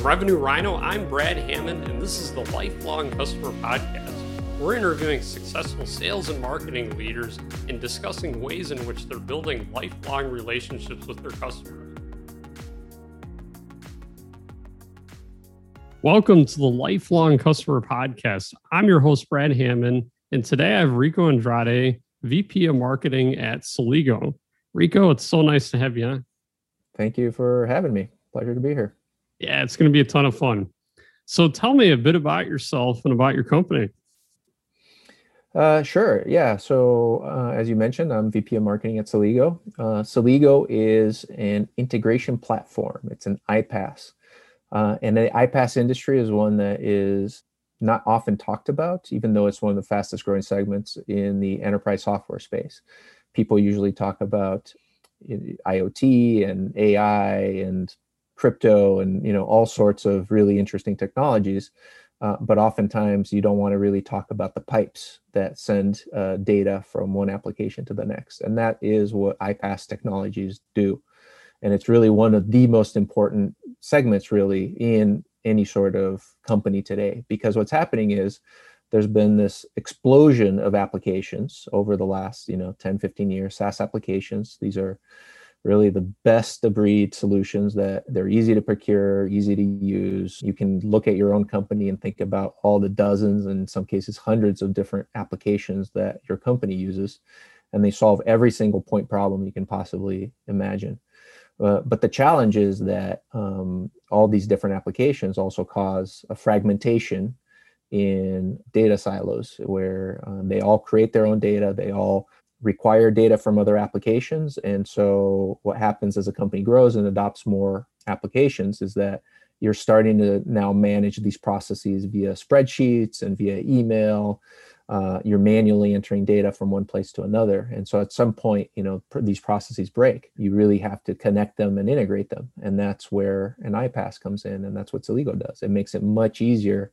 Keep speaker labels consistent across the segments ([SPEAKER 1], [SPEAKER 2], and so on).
[SPEAKER 1] From Revenue Rhino, I'm Brad Hammond, and this is the Lifelong Customer Podcast. We're interviewing successful sales and marketing leaders and discussing ways in which they're building lifelong relationships with their customers. Welcome to the Lifelong Customer Podcast. I'm your host, Brad Hammond, and today I have Rico Andrade, VP of Marketing at Celigo. Rico, it's so nice to have you.
[SPEAKER 2] Thank you for having me. Pleasure to be here.
[SPEAKER 1] Yeah, it's going to be a ton of fun. So tell me a bit about yourself and about your company.
[SPEAKER 2] Uh, sure. Yeah. So, uh, as you mentioned, I'm VP of Marketing at Celigo. Uh, Celigo is an integration platform. It's an iPaaS, uh, and the iPaaS industry is one that is not often talked about, even though it's one of the fastest growing segments in the enterprise software space. People usually talk about IoT and AI and crypto and you know all sorts of really interesting technologies uh, but oftentimes you don't want to really talk about the pipes that send uh, data from one application to the next and that is what iPaaS technologies do. And it's really one of the most important segments really in any sort of company today because what's happening is there's been this explosion of applications over the last you know 10 15 years saas applications. These are really the best breed solutions that they're easy to procure, easy to use. You can look at your own company and think about all the dozens, and in some cases, hundreds of different applications that your company uses, and they solve every single point problem you can possibly imagine. Uh, but the challenge is that um, all these different applications also cause a fragmentation in data silos where um, they all create their own data, they all require data from other applications. And so, what happens as a company grows and adopts more applications is that you're starting to now manage these processes via spreadsheets and via email. Uh, you're manually entering data from one place to another. And so, at some point, you know, pr- these processes break. You really have to connect them and integrate them. And that's where an iPaaS comes in. And that's what Celigo does. It makes it much easier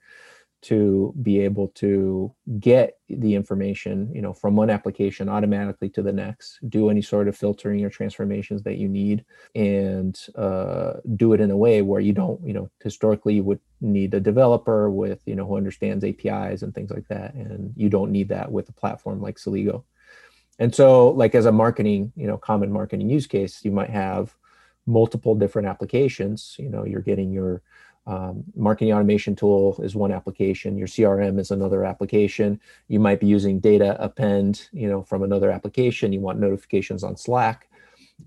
[SPEAKER 2] to be able to get the information you know from one application automatically to the next do any sort of filtering or transformations that you need and uh, do it in a way where you don't you know historically you would need a developer with you know who understands apis and things like that and you don't need that with a platform like celigo. And so like as a marketing you know common marketing use case you might have multiple different applications. You know you're getting your um, marketing automation tool is one application. Your CRM is another application. You might be using data append, you know, from another application. You want notifications on Slack,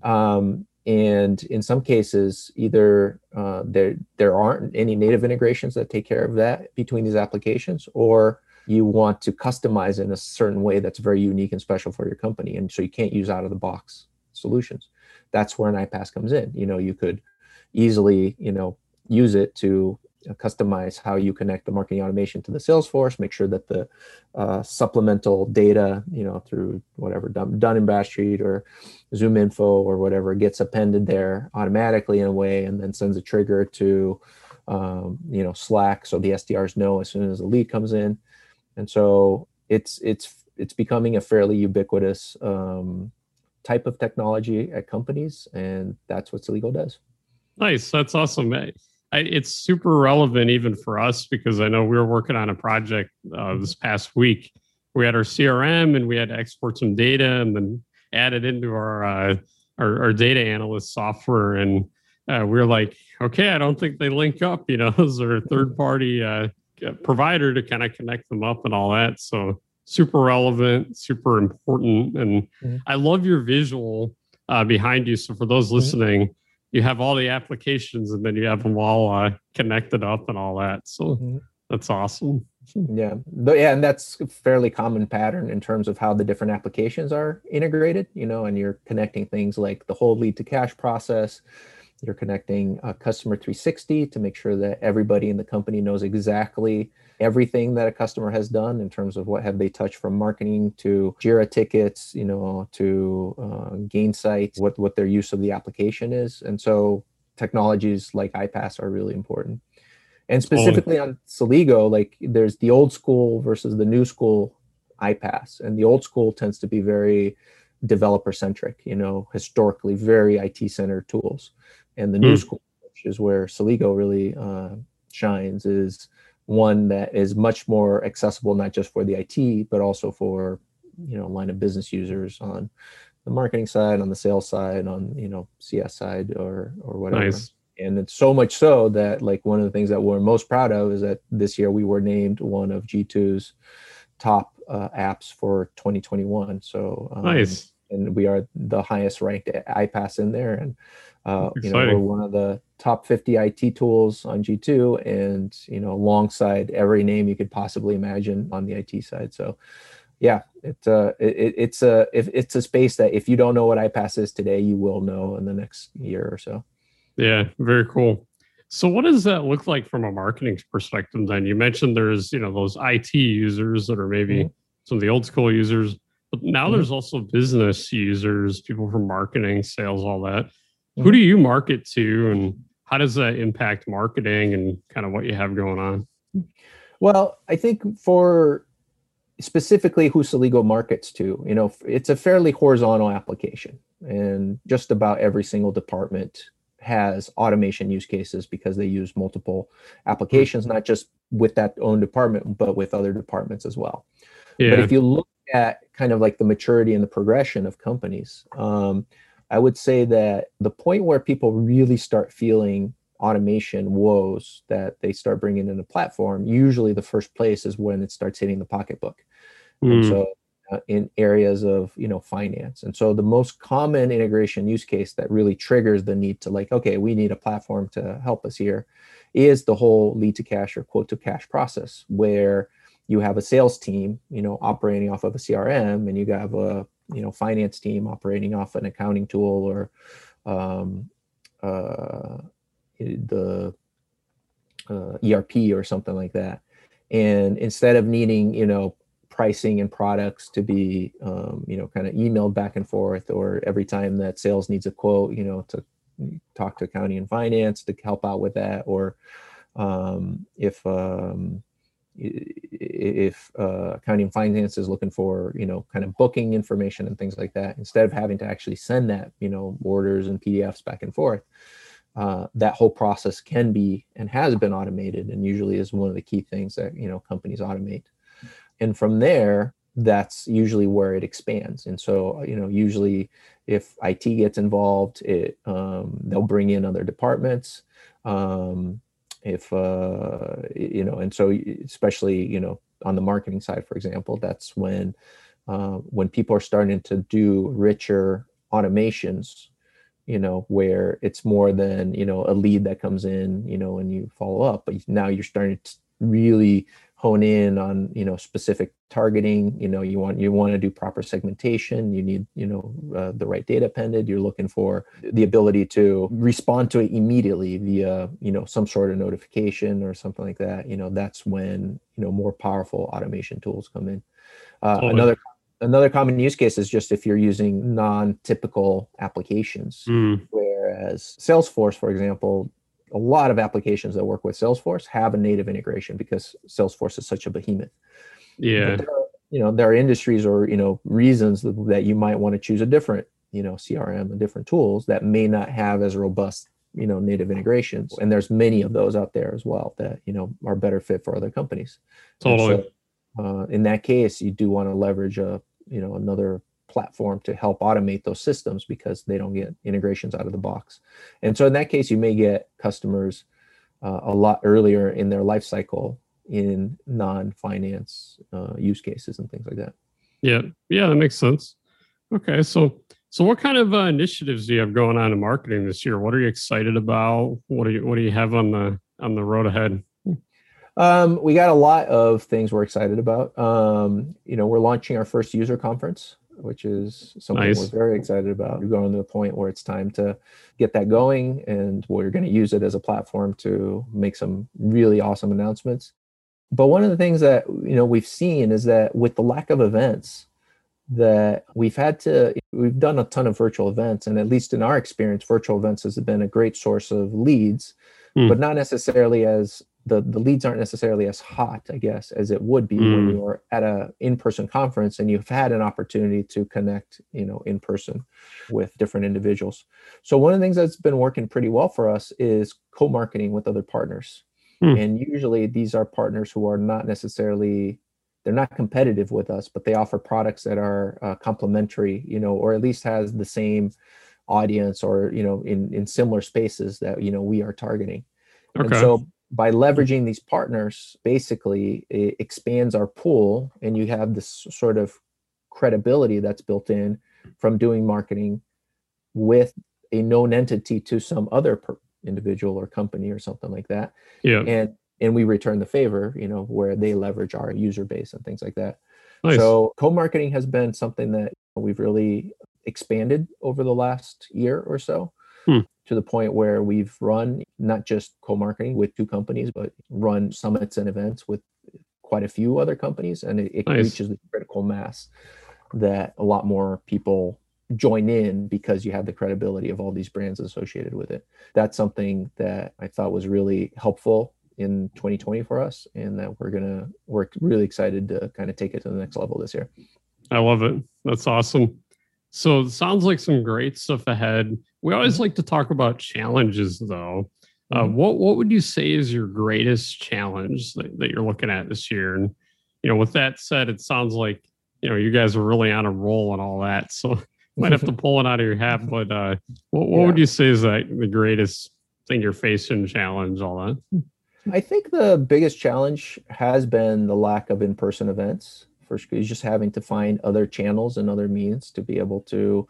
[SPEAKER 2] um, and in some cases, either uh, there there aren't any native integrations that take care of that between these applications, or you want to customize in a certain way that's very unique and special for your company, and so you can't use out of the box solutions. That's where an iPaaS comes in. You know, you could easily, you know, use it to uh, customize how you connect the marketing automation to the Salesforce, make sure that the uh, supplemental data, you know, through whatever Dun, Dun and Bradstreet or Zoom Info or whatever gets appended there automatically in a way, and then sends a trigger to, um, you know, Slack so the SDRs know as soon as the lead comes in, and so it's it's it's becoming a fairly ubiquitous um, type of technology at companies, and that's what Celigo does.
[SPEAKER 1] Nice, that's awesome. I, it's super relevant even for us because I know we were working on a project uh, this past week. We had our CRM and we had to export some data and then add it into our uh, our, our, data analyst software. And uh, we are like, okay, I don't think they link up. You know, as a third party uh, provider to kind of connect them up and all that. So super relevant, super important. And mm-hmm. I love your visual uh, behind you. So for those mm-hmm. You have all the applications and then you have them all uh, connected up and all that. So mm-hmm. that's awesome.
[SPEAKER 2] Yeah, but yeah, and that's a fairly common pattern in terms of how the different applications are integrated. You know, and you're connecting things like the whole lead to cash process. You're connecting a customer 360 to make sure that everybody in the company knows exactly everything that a customer has done in terms of what have they touched from marketing to Jira tickets, you know, to uh, Gainsight, what what their use of the application is, and so technologies like iPaaS are really important. And specifically on Celigo, like there's the old school versus the new school iPaaS, and the old school tends to be very developer centric, you know, historically very IT centered tools, and the mm. new school which is where Celigo really uh, shines, is one that is much more accessible not just for the IT but also for you know line of business users on the marketing side, on the sales side, on you know CS side or or whatever. Nice. And it's so much so that like one of the things that we're most proud of is that this year we were named one of G2's top uh, apps for 2021. So
[SPEAKER 1] um, nice.
[SPEAKER 2] And we are the highest ranked iPaaS in there, and uh, you know we're one of the top 50 IT tools on G2, and you know alongside every name you could possibly imagine on the IT side. So yeah, it's uh, it, it's a if it's a space that if you don't know what iPaaS is today, you will know in the next year or so.
[SPEAKER 1] Yeah, very cool. So what does that look like from a marketing perspective then? You mentioned there's, you know, those IT users that are maybe mm-hmm. some of the old school users, but now mm-hmm. there's also business users, people from marketing, sales, all that. Mm-hmm. Who do you market to and how does that impact marketing and kind of what you have going on?
[SPEAKER 2] Well, I think for specifically who Celigo markets to, you know, it's a fairly horizontal application and just about every single department has automation use cases because they use multiple applications, not just with that own department, but with other departments as well. Yeah. But if you look at kind of like the maturity and the progression of companies, um, I would say that the point where people really start feeling automation woes that they start bringing in a platform, usually the first place is when it starts hitting the pocketbook. Mm. And hmm. so uh, in areas of you know finance and so the most common integration use case that really triggers the need to like okay we need a platform to help us here is the whole lead to cash or quote to cash process where you have a sales team you know operating off of a crm and you have a you know finance team operating off an accounting tool or um, uh, the uh, erp or something like that. And instead of needing you know pricing and products to be um, you know kind of emailed back and forth or every time that sales needs a quote you know to talk to accounting and finance to help out with that or um, if um, if uh, accounting and finance is looking for you know kind of booking information and things like that instead of having to actually send that you know orders and pdfs back and forth uh, that whole process can be and has been automated and usually is one of the key things that you know companies automate. And from there that's usually where it expands. And so you know usually if it gets involved it um, they'll bring in other departments um, if uh, you know and so especially you know on the marketing side for example that's when uh, when people are starting to do richer automations you know where it's more than you know a lead that comes in you know and you follow up but now you're starting to really hone in on you know specific targeting. You know you want you want to do proper segmentation. You need you know uh, the right data appended. You're looking for the ability to respond to it immediately via you know some sort of notification or something like that. You know that's when you know more powerful automation tools come in. Uh, totally. another another common use case is just if you're using non-typical applications. Mm. whereas salesforce for example a lot of applications that work with Salesforce have a native integration because Salesforce is such a behemoth.
[SPEAKER 1] Yeah.
[SPEAKER 2] Are, you know, there are industries or, you know, reasons that, that you might want to choose a different, you know, CRM and different tools that may not have as robust, you know, native integrations. And there's many of those out there as well that, you know, are better fit for other companies.
[SPEAKER 1] Totally.
[SPEAKER 2] So, uh, in that case, you do want to leverage a, you know, another platform to help automate those systems because they don't get integrations out of the box. And so in that case, you may get customers uh, a lot earlier in their life cycle in non-finance uh, use cases and things like that.
[SPEAKER 1] Yeah, yeah, that makes sense. Okay, so so what kind of uh, initiatives do you have going on in marketing this year? What are you excited about? What do you what do you have on the on the road ahead?
[SPEAKER 2] Um, we got a lot of things we're excited about. Um, you know, we're launching our first user conference which is something nice. we're very excited about. We're going to the point where it's time to get that going, and we're going to use it as a platform to make some really awesome announcements. But one of the things that you know we've seen is that with the lack of events, that we've had to we've done a ton of virtual events, and at least in our experience, virtual events has been a great source of leads, mm. but not necessarily as the the leads aren't necessarily as hot, I guess, as it would be mm. when you're at a in-person conference and you've had an opportunity to connect, you know, in person with different individuals. So one of the things that's been working pretty well for us is co-marketing with other partners. Mm. And usually these are partners who are not necessarily they're not competitive with us, but they offer products that are uh, complementary, you know, or at least has the same audience or you know in in similar spaces that you know we are targeting. Okay. And so by leveraging these partners, basically it expands our pool, and you have this sort of credibility that's built in from doing marketing with a known entity to some other per- individual or company or something like that.
[SPEAKER 1] Yeah.
[SPEAKER 2] And and we return the favor, you know, where they leverage our user base and things like that. Nice. So co-marketing has been something that we've really expanded over the last year or so. Hmm to the point where we've run not just co-marketing with two companies, but run summits and events with quite a few other companies, and it, it nice. reaches the critical mass that a lot more people join in because you have the credibility of all these brands associated with it. That's something that I thought was really helpful in 2020 for us, and that we're gonna we're really excited to kind of take it to the next level this year.
[SPEAKER 1] I love it. That's awesome. So it sounds like some great stuff ahead. We always mm-hmm. like to talk about challenges, though. Uh, mm-hmm. what what would you say is your greatest challenge that, that you're looking at this year? And you know, with that said, it sounds like you know you guys are really on a roll and all that. So might have to pull it out of your hat. But uh, what what yeah. would you say is that the greatest thing you're facing, challenge, all that?
[SPEAKER 2] I think the biggest challenge has been the lack of in-person events. First, is just having to find other channels and other means to be able to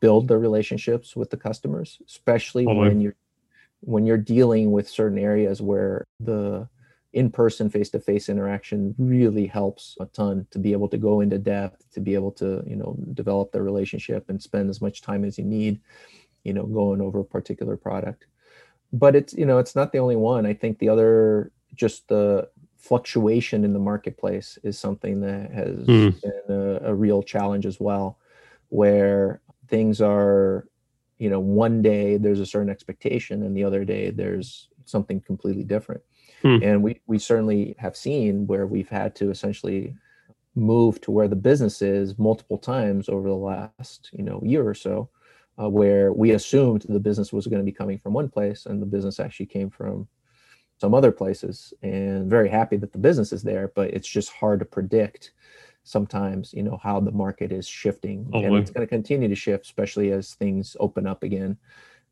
[SPEAKER 2] build the relationships with the customers, especially totally. when you're when you're dealing with certain areas where the in-person face-to-face interaction really helps a ton to be able to go into depth to be able to you know develop the relationship and spend as much time as you need you know going over a particular product but it's you know it's not the only one i think the other just the fluctuation in the marketplace is something that has mm. been a, a real challenge as well where things are you know one day there's a certain expectation and the other day there's something completely different hmm. and we we certainly have seen where we've had to essentially move to where the business is multiple times over the last you know year or so uh, where we assumed the business was going to be coming from one place and the business actually came from some other places and very happy that the business is there but it's just hard to predict sometimes you know how the market is shifting. Oh, and it's going to continue to shift especially as things open up again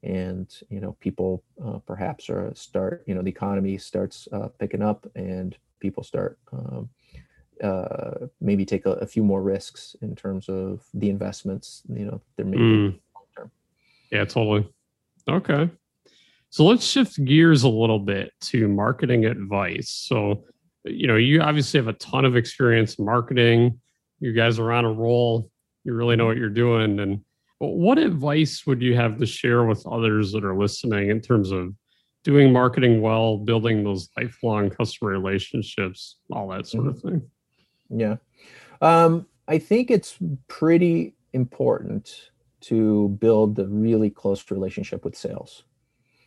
[SPEAKER 2] and you know people uh, perhaps are start you know the economy starts uh, picking up and people start um, uh, maybe take a, a, few more risks in terms of the investments you know they're making mm.
[SPEAKER 1] yeah totally. Okay so let's shift gears a little bit to marketing advice so you know, you obviously have a ton of experience in marketing. You guys are on a roll. You really know what you're doing. And what advice would you have to share with others that are listening in terms of doing marketing well, building those lifelong customer relationships, all that sort of thing?
[SPEAKER 2] Yeah. Um, I think it's pretty important to build a really close relationship with sales.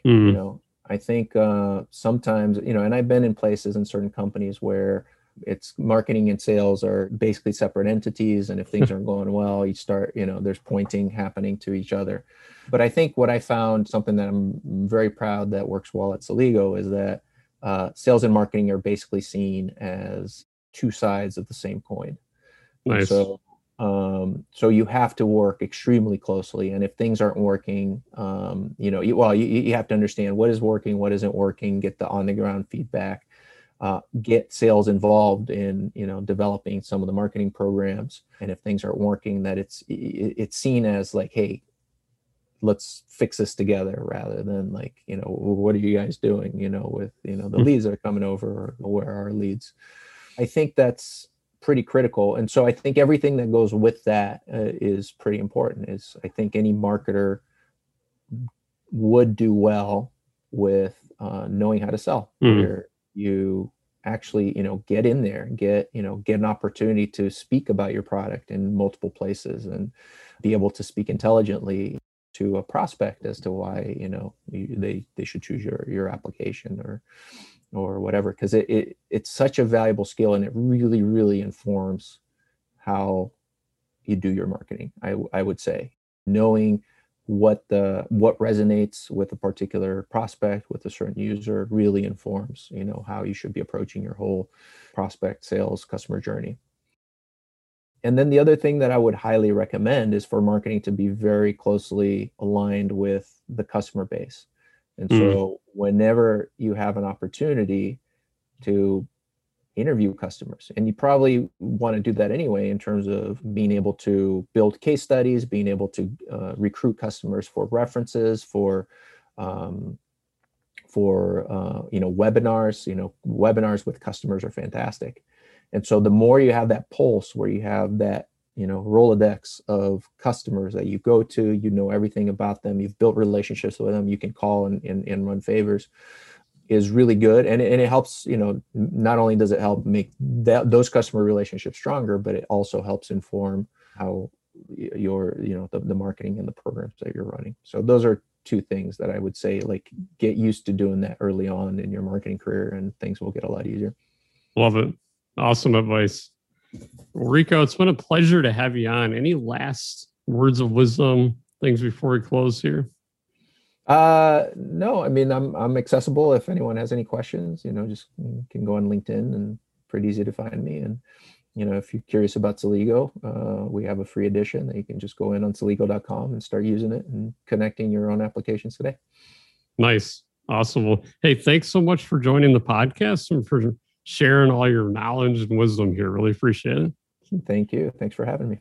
[SPEAKER 2] Mm. You know, I think uh, sometimes, you know, and I've been in places in certain companies where it's marketing and sales are basically separate entities. And if things aren't going well, you start, you know, there's pointing happening to each other. But I think what I found, something that I'm very proud that works well at Celigo, is that uh, sales and marketing are basically seen as two sides of the same coin.
[SPEAKER 1] Nice.
[SPEAKER 2] so um, so you have to work extremely closely and if things aren't working um, you know you, well you, you have to understand what is working what isn't working get the on the ground feedback uh, get sales involved in you know developing some of the marketing programs and if things aren't working that it's it's seen as like hey let's fix this together rather than like you know what are you guys doing you know with you know the hmm. leads that are coming over or where are our leads i think that's pretty critical. And so I think everything that goes with that uh, is pretty important. Is I think any marketer would do well with uh, knowing how to sell. Mm. Where you actually, you know, get in there, get you know, get an opportunity to speak about your product in multiple places, and be able to speak intelligently to a prospect as to why you know you, they they should choose your your application or or whatever because it, it it's such a valuable skill and it really really informs how you do your marketing i i would say. Knowing what the what resonates with a particular prospect with a certain user really informs you know how you should be approaching your whole prospect sales customer journey. And then the other thing that i would highly recommend is for marketing to be very closely aligned with the customer base and mm. so whenever you have an opportunity to interview customers and you probably want to do that anyway in terms of being able to build case studies being able to uh, recruit customers for references for um, for uh, you know webinars you know webinars with customers are fantastic and so the more you have that pulse where you have that you know rolodex of customers that you go to you know everything about them you've built relationships with them you can call and, and, and run favors is really good. And, and it helps you know not only does it help make that those customer relationships stronger but it also helps inform how your you know the, the marketing and the programs that you're running. So those are two things that i would say like get used to doing that early on in your marketing career and things will get a lot easier.
[SPEAKER 1] Love it. Awesome advice rico it's been a pleasure to have you on any last words of wisdom things before we close here
[SPEAKER 2] uh, no, I mean I'm I'm accessible. If anyone has any questions, you know, just can go on LinkedIn and pretty easy to find me. And you know, if you're curious about Celigo, uh, we have a free edition that you can just go in on Celigo.com and start using it and connecting your own applications today.
[SPEAKER 1] Nice, awesome. Well, hey, thanks so much for joining the podcast and for sharing all your knowledge and wisdom here. Really appreciate it.
[SPEAKER 2] Thank you. Thanks for having me.